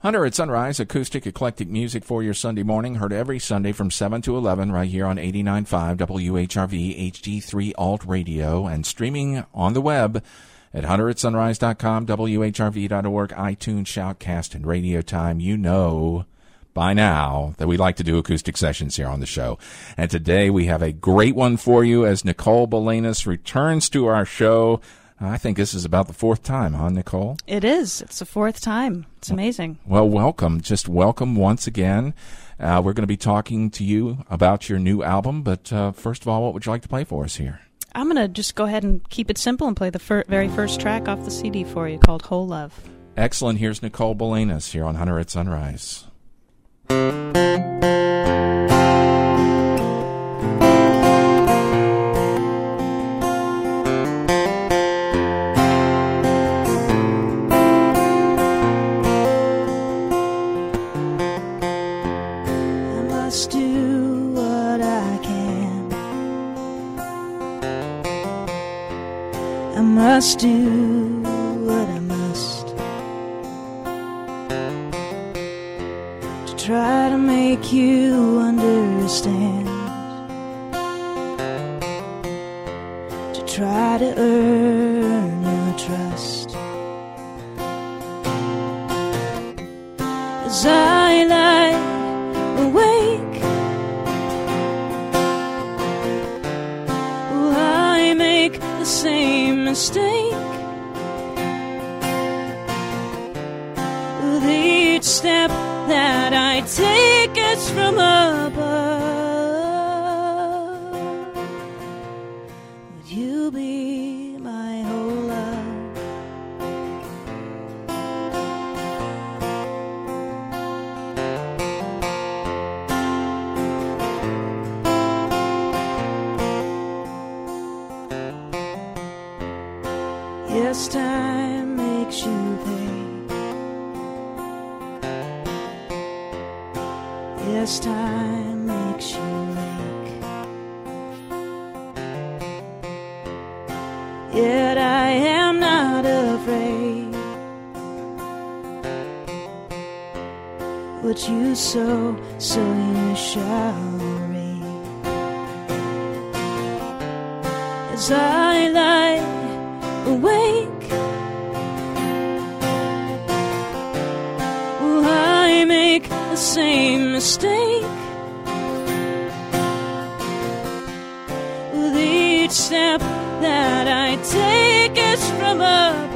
Hunter at Sunrise, acoustic eclectic music for your Sunday morning, heard every Sunday from 7 to 11 right here on 89.5 WHRV HD3 Alt Radio and streaming on the web at hunteratsunrise.com, WHRV.org, iTunes, Shoutcast, and Radio Time. You know by now that we like to do acoustic sessions here on the show. And today we have a great one for you as Nicole Belanis returns to our show. I think this is about the fourth time, huh, Nicole? It is. It's the fourth time. It's amazing. Well, welcome. Just welcome once again. Uh, we're going to be talking to you about your new album, but uh, first of all, what would you like to play for us here? I'm going to just go ahead and keep it simple and play the fir- very first track off the CD for you called Whole Love. Excellent. Here's Nicole Belanis here on Hunter at Sunrise. Mistake? With each step that I take, it's from above. What you sow, so you shall reap. As I lie awake. Will I make the same mistake? With each step that I take, it's from above.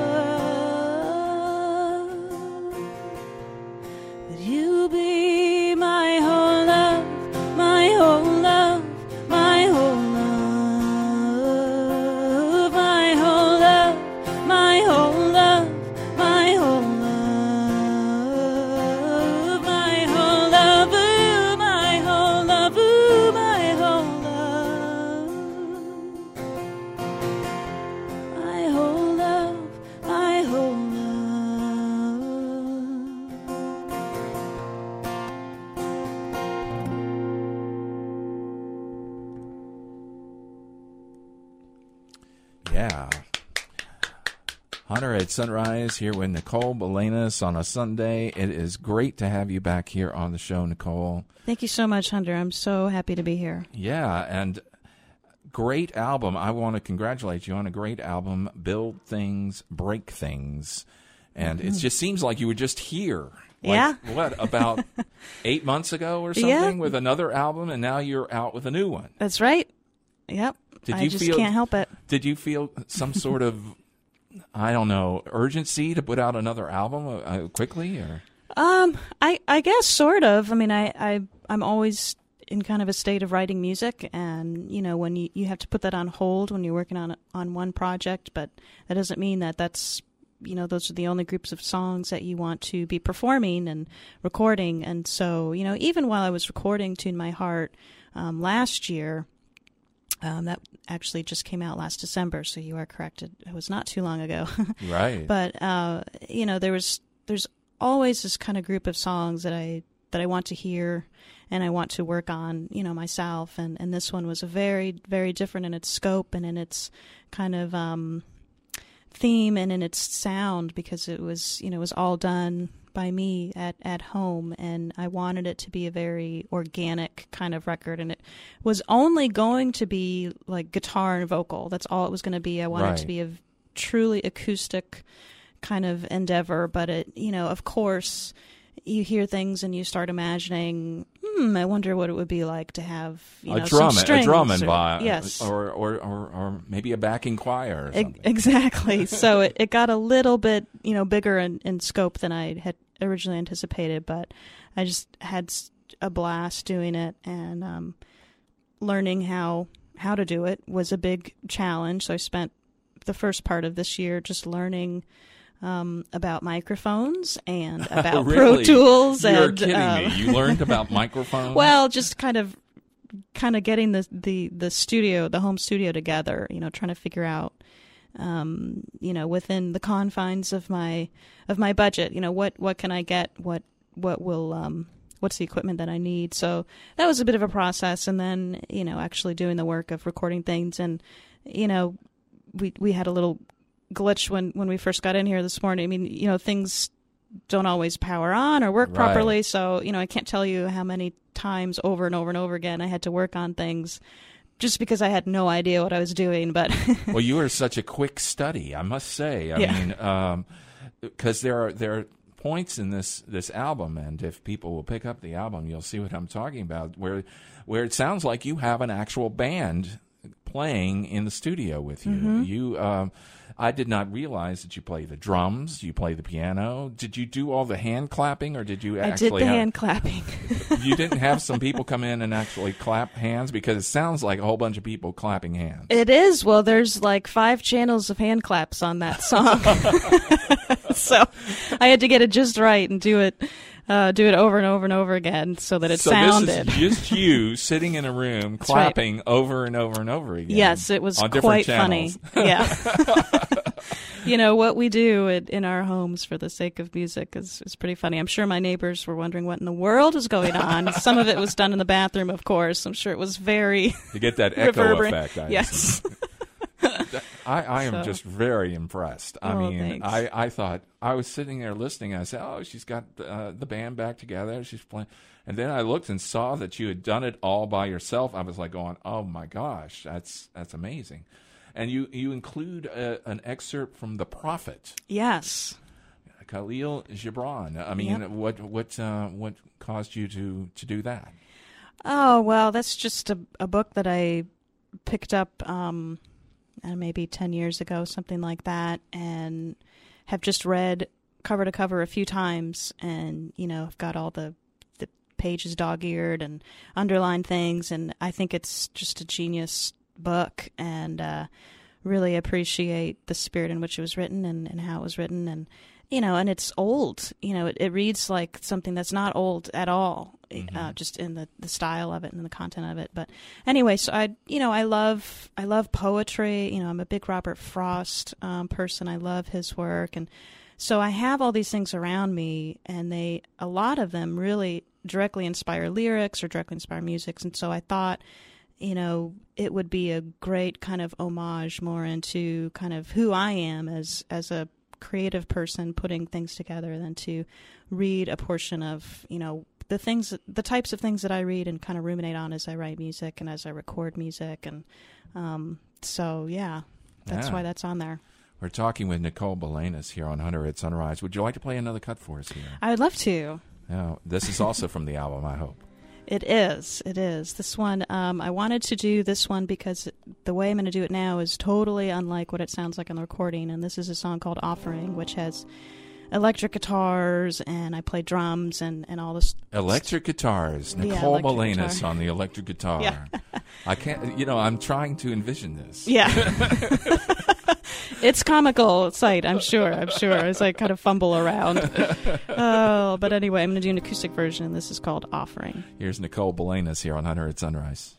At Sunrise here with Nicole Belanis on a Sunday. It is great to have you back here on the show, Nicole. Thank you so much, Hunter. I'm so happy to be here. Yeah, and great album. I want to congratulate you on a great album, Build Things, Break Things. And it mm-hmm. just seems like you were just here. Like, Yeah. What, about eight months ago or Yeah. something with another album, and now you're out with a new one. That's right. Yep. Did I you just feel- can't help it. Did you feel some sort of, I don't know, urgency to put out another album uh, uh, quickly? Or Um, I I guess sort of. I mean, I I I'm always in kind of a state of writing music, and you know, when you you have to put that on hold when you're working on on one project, but that doesn't mean that that's you know those are the only groups of songs that you want to be performing and recording. And so you know, even while I was recording "Tune My Heart" um, last year. Um, that actually just came out last December, so you are correct. It, was not too long ago. right? but uh, you know there was there's always this kind of group of songs that I that I want to hear and I want to work on you know myself and and this one was a very very different in its scope and in its kind of um theme and in its sound because it was you know it was all done by me at at home, and I wanted it to be a very organic kind of record, and it was only going to be like guitar and vocal. That's all it was going to be. I wanted it to be a truly acoustic kind of endeavor, but it, you know, of course, you hear things and you start imagining. Hmm, I wonder what it would be like to have you know a drum, some a strings drum or- involved, yes, or, or or or maybe a backing choir. Or E- Exactly. so it, it got a little bit, you know, bigger in, in scope than I had originally anticipated, but I just had a blast doing it and um, learning how how to do it was a big challenge. So I spent the first part of this year just learning um, about microphones and about Pro Tools. You're and, kidding um, me. You learned about microphones. well, just kind of kind of getting the the the studio, the home studio together, you know, trying to figure out um, you know, within the confines of my of my budget, you know, what what can I get? What what will um what's the equipment that I need? So that was a bit of a process and then, you know, actually doing the work of recording things and you know, we we had a little glitch when when we first got in here this morning. I mean, you know, things don't always power on or work Right. properly. So, you know, I can't tell you how many times over and over and over again I had to work on things just because I had no idea what I was doing. But well, you are such a quick study, I must say. I Yeah. mean, um, because there are there are points in this this album, and if people will pick up the album, you'll see what I'm talking about. Where where it sounds like you have an actual band playing in the studio with you. Mm-hmm. You. Um, I did not realize that you play the drums, you play the piano. Did you do all the hand clapping, or did you I actually did the have, hand clapping. you didn't have some people come in and actually clap hands because it sounds like a whole bunch of people clapping hands. It is. Well, there's like five channels of hand claps on that song. so I had to get it just right and do it uh, do it over and over and over again so that it so sounded. this is just you sitting in a room right. clapping over and over and over again. Yes, it was quite funny. Yeah. you know what we do in, in our homes for the sake of music is, is pretty funny. I'm sure my neighbors were wondering what in the world is going on. Some of it was done in the bathroom, of course. I'm sure it was very You get that echo effect. I yes. I, I am So- just very impressed. I Oh, mean, thanks. I, I thought I was sitting there listening. And I said, "Oh, she's got uh, the band back together. She's playing." And then I looked and saw that you had done it all by yourself. I was like, "Going, oh my gosh, that's that's amazing!" And you you include a, an excerpt from the Prophet, yes. Kahlil Gibran. I mean, Yep. what what uh, what caused you to to do that? Oh well, that's just a, a book that I picked up um, uh, maybe ten years ago, something like that, and have just read cover to cover a few times, and you know, I've got all the the pages dog eared and underlined things, and I think it's just a genius book, and uh, really appreciate the spirit in which it was written and, and how it was written, and you know, and it's old. You know, it, it reads like something that's not old at all, uh, just in the, the style of it and the content of it. But anyway, so I, you know, I love I love poetry. You know, I'm a big Robert Frost um, person. I love his work, and so I have all these things around me, and they a lot of them really directly inspire lyrics or directly inspire music. And so I thought, you know, it would be a great kind of homage more into kind of who I am as as a creative person putting things together than to read a portion of, you know, the things the types of things that I read and kind of ruminate on as I write music and as I record music and um so yeah, that's Yeah. why that's on there. We're talking with Nicole Belanis here on Hunter at Sunrise. Would you like to play another cut for us here? I would love to. Yeah, this is also from the album. I hope. It is. It is. This one, um, I wanted to do this one because the way I'm going to do it now is totally unlike what it sounds like on the recording. And this is a song called Offering, which has electric guitars and I play drums and, and all this. Electric guitars. Yeah, Nicole electric Belanis guitar. on the electric guitar. Yeah. I can't. You know, I'm trying to envision this. Yeah. it's comical sight, I'm sure. I'm sure as I kind of fumble around. Oh, but anyway, I'm going to do an acoustic version. and This is called Offering. Here's Nicole Belanis here on Hunter at Sunrise.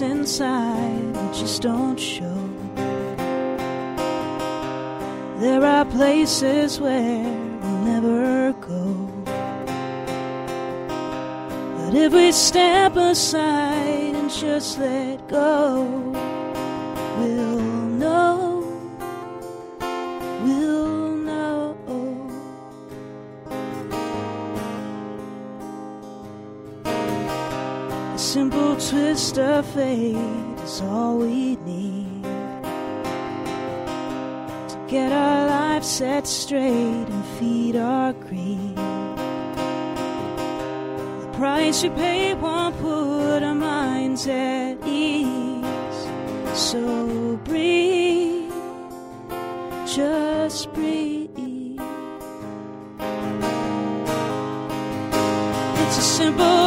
inside but just don't show. There are places where we'll never go. But if we step aside and just let go, we'll twist of fate is all we need to get our lives set straight and feed our greed. The price we pay won't put our minds at ease. So breathe, just breathe. It's a simple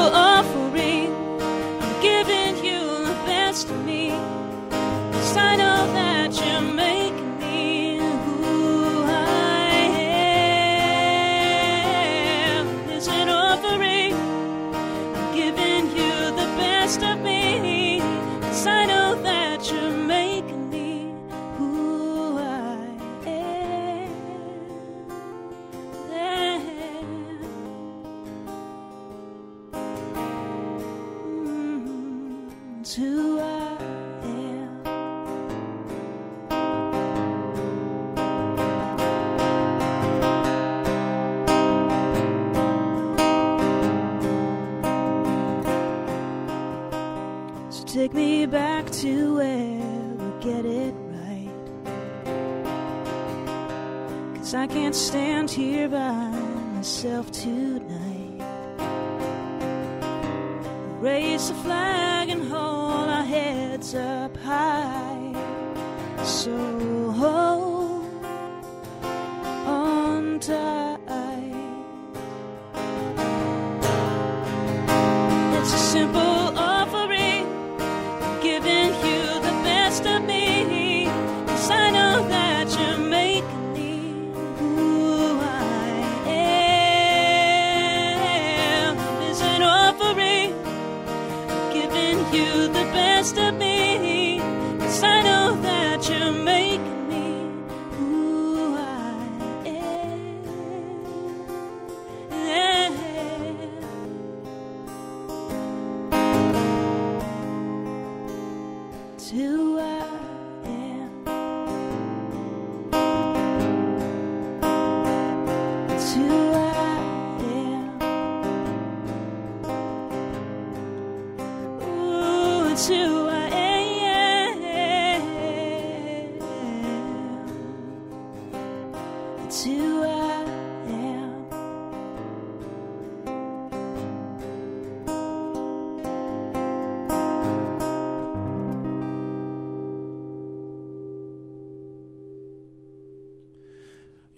take me back to where we get it right. Cause I can't stand here by myself tonight. Raise the flag and hold our heads up high. So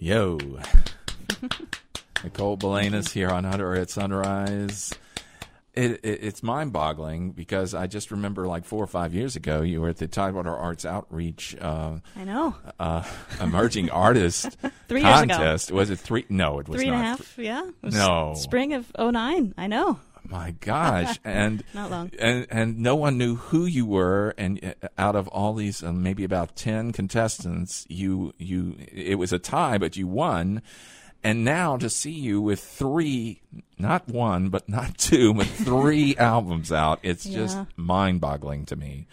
Yo. Nicole Belanis here on Hunter at Sunrise. It, it, it's mind boggling because I just remember like four or five years ago, you were at the Tidewater Arts Outreach uh, I know. uh, Emerging Artist Three years ago. contest. Was it three? No, it was Three and not. a half, yeah. No. Spring of '09. I know. My gosh. and Not long. and and no one knew who you were and uh, out of all these um, maybe about 10 contestants you you it was a tie but you won and now to see you with three not one but not two but three albums out it's just mind-boggling to me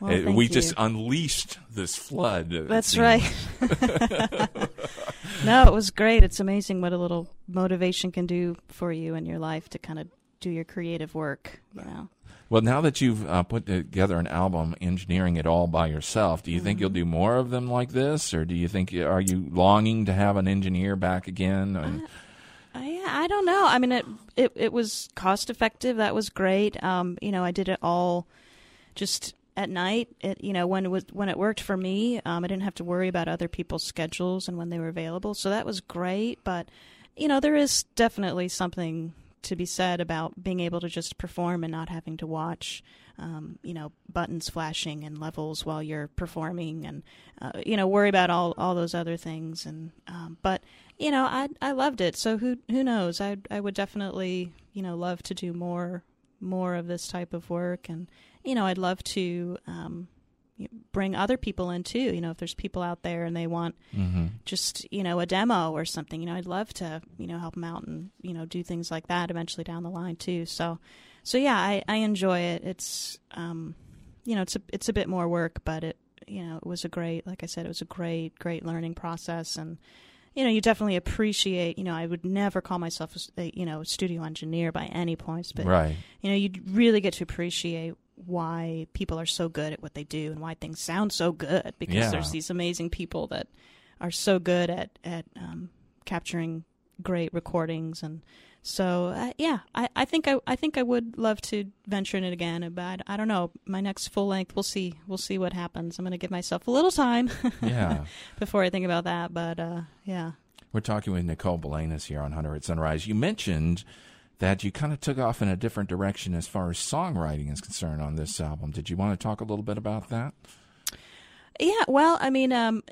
Well, Uh, thank we you. just unleashed this flood That's right. no, it was great. It's amazing what a little motivation can do for you in your life to kind of do your creative work. You know. well now that you've uh, put together an album engineering it all by yourself do you think you'll Mm-hmm. do more of them like this or do you think are you longing to have an engineer back again and, I, I don't know. I mean, it, it it was cost effective. That was great. Um, you know, I did it all just at night. It you know when it was when it worked for me. Um, I didn't have to worry about other people's schedules and when they were available. So that was great. But you know, there is definitely something to be said about being able to just perform and not having to watch. Um, you know, buttons flashing and levels while you're performing, and uh, you know, worry about all all those other things. And um, but you know, I I loved it. So who who knows? I I would definitely you know love to do more more of this type of work, and you know, I'd love to um, bring other people in too. You know, if there's people out there and they want mm-hmm. just you know a demo or something, you know, I'd love to you know help them out and you know do things like that eventually down the line too. So. so yeah, I, I enjoy it. It's um, you know, it's a it's a bit more work, but it you know it was a great, like I said, it was a great great learning process, and you know you definitely appreciate. You know, I would never call myself a you know studio engineer by any points, but right. you know you really get to appreciate why people are so good at what they do and why things sound so good because Yeah. there's these amazing people that are so good at at um, capturing great recordings and so uh, yeah I, I think I, I think I would love to venture in it again but I, I don't know my next full length we'll see we'll see what happens I'm gonna give myself a little time Yeah. before I think about that but uh, yeah We're talking with Nicole Belanis here on Hunter at Sunrise. You mentioned that you kind of took off in a different direction as far as songwriting is concerned on this album. Did you want to talk a little bit about that? Yeah, well, I mean, um,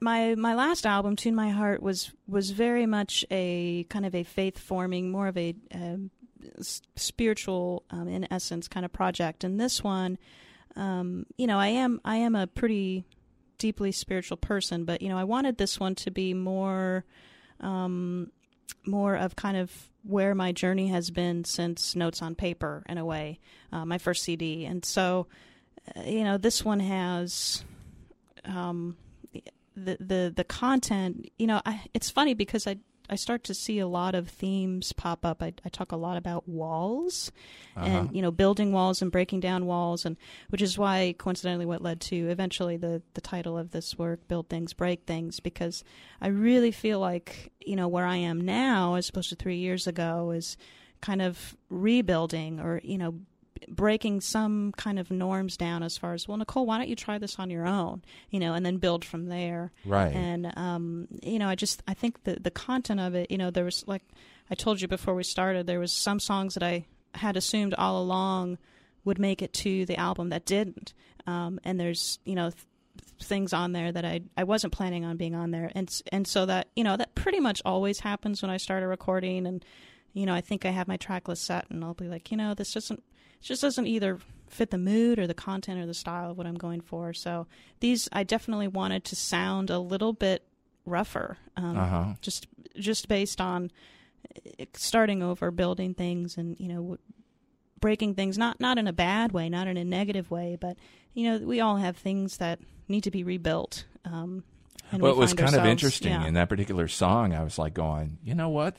my my last album, "Tune My Heart," was was very much a kind of a faith forming, more of a um, spiritual, um, in essence, kind of project. And this one, um, you know, I am I am a pretty deeply spiritual person, but you know, I wanted this one to be more, um, more of kind of where my journey has been since Notes on Paper, in a way, uh, my first CD, and so, uh, you know, this one has um, the the the content. You know, I, it's funny because I I start to see a lot of themes pop up. I, I talk a lot about walls, Uh-huh. and you know, building walls and breaking down walls, and which is why coincidentally what led to eventually the the title of this work, "Build Things, Break Things," because I really feel like you know where I am now, as opposed to three years ago, is kind of rebuilding or you know breaking some kind of norms down as far as well nicole why don't you try this on your own? You know and then build from there. Right. and um you know i just i think the the content of it you know there was like i told you before we started there was some songs that i had assumed all along would make it to the album that didn't. Um and there's you know th- things on there that I I wasn't planning on being on there. And and so that you know that pretty much always happens when I start a recording. And you know I think I have my track list set and I'll be like you know this doesn't just doesn't either fit the mood or the content or the style of what I'm going for so these I definitely wanted to sound a little bit rougher um, Uh huh. just just based on uh, starting over building things and you know breaking things not not in a bad way not in a negative way but you know we all have things that need to be rebuilt um Well, we it was kind of interesting yeah. in that particular song. I was like going, you know what?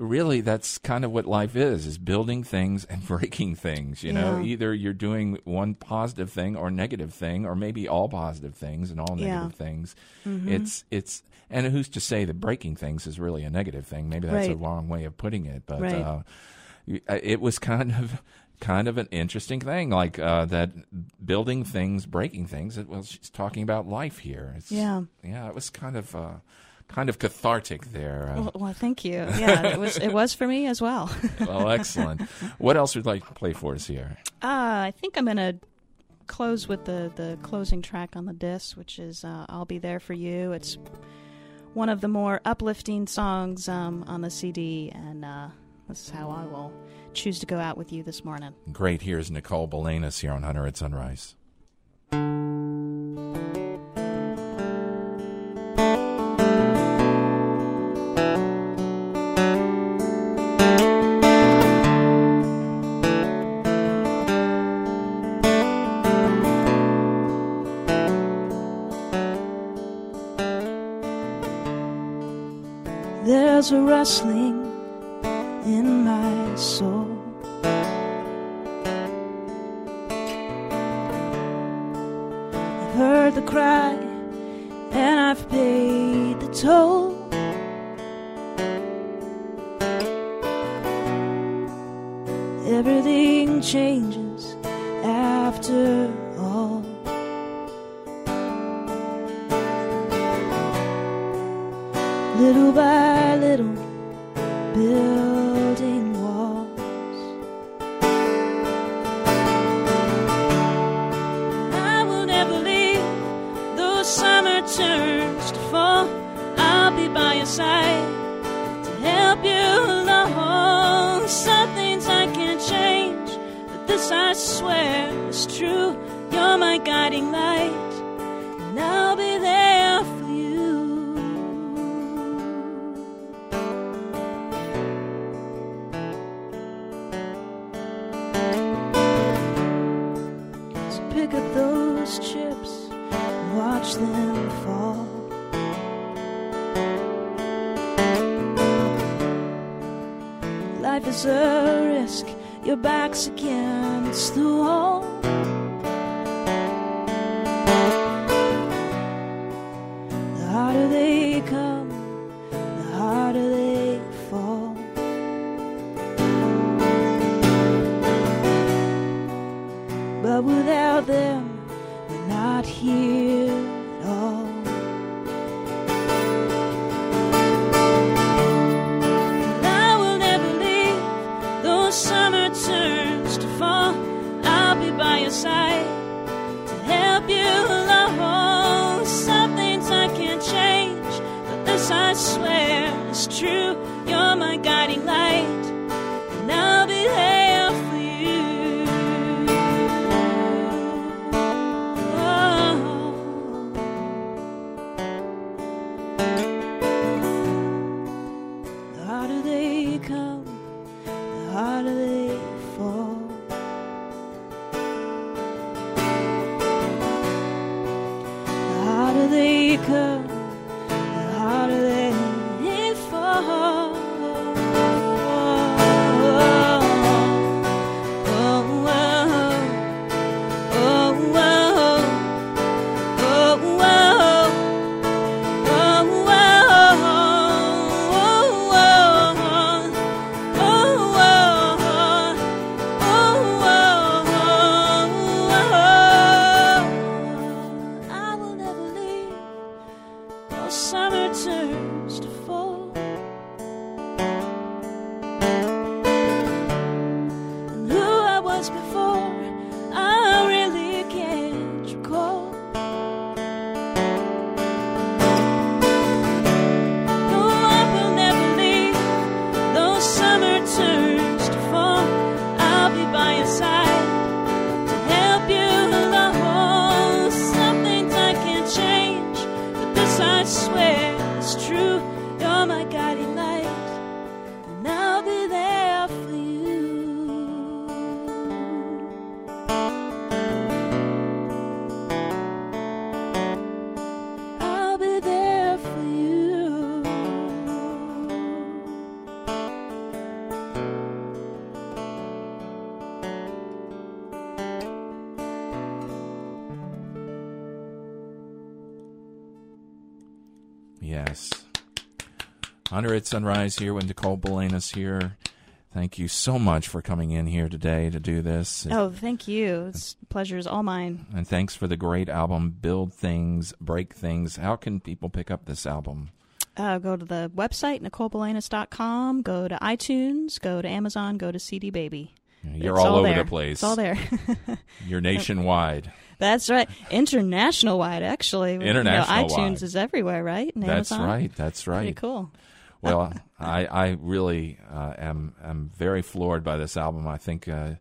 Really, that's kind of what life is: is building things and breaking things. You know, Yeah. either you're doing one positive thing or negative thing, or maybe all positive things and all Yeah. negative things. Mhm. It's it's and who's to say that breaking things is really a negative thing? Maybe that's a wrong way of putting it, but Right. uh, uh, it was kind of kind of an interesting thing, like uh, that building things, breaking things. It, well, she's talking about life here. It's, yeah yeah, it was kind of uh, kind of cathartic there. Uh, well, well thank you yeah it was it was for me as well well, excellent. What else would you like to play for us here? uh i think i'm gonna close with the the closing track on the disc which is uh, i'll be there for you it's one of the more uplifting songs um, on the cd and uh, this is how i will choose to go out with you this morning Great. Here's Nicole Belanis here on Hunter at Sunrise. There's a rustling I swear is true. You're my guiding light, Yes. Under at Sunrise here with Nicole Belanis here. Thank you so much for coming in here today to do this. Oh, thank you. It's pleasure is all mine. And thanks for the great album, Build Things, Break Things. How can people pick up this album? Uh, go to the website, NicoleBelanis.com. Go to iTunes. Go to Amazon. Go to CD Baby. You're It's all, over there. the place. It's all there. You're nationwide. That's right. International wide, actually. You know, International iTunes wide. is everywhere, right? And That's Amazon. right. That's right. Pretty cool. Well, I, I really uh, am am very floored by this album. I think uh,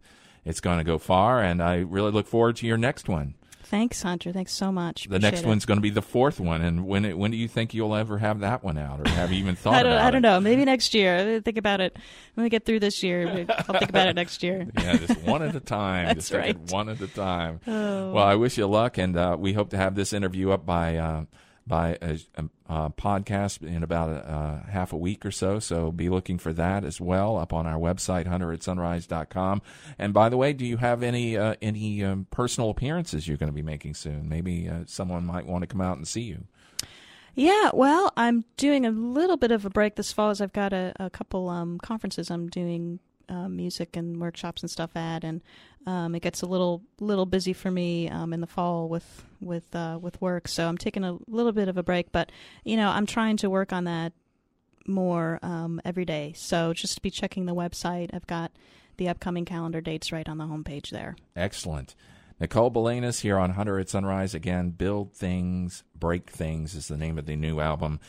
it's going to go far, and I really look forward to your next one. Thanks, Hunter. Thanks so much. The next it. one's going to be the fourth one, and when it, when do you think you'll ever have that one out, or have you even thought I don't. about I don't it? know. Maybe next year. Think about it when we get through this year. I'll think about it next year. Yeah, just one at a time. That's just right. one at a time. Oh. Well, I wish you luck, and uh, we hope to have this interview up by uh, by a, a, a podcast in about a, uh, half a week or so. So be looking for that as well up on our website, hunteratsunrise.com. And by the way, do you have any uh, any um, personal appearances you're going to be making soon? Maybe uh, someone might want to come out and see you. Yeah, well, I'm doing a little bit of a break this fall as I've got a, a couple um, conferences I'm doing uh, music and workshops and stuff at, and um, it gets a little little busy for me um, in the fall with with uh, with work. So I'm taking a little bit of a break, but you know I'm trying to work on that more um, every day. So just be checking the website. I've got the upcoming calendar dates right on the homepage there. Excellent. Nicole Belanis here on Hunter at Sunrise again. Build Things, Break Things is the name of the new album.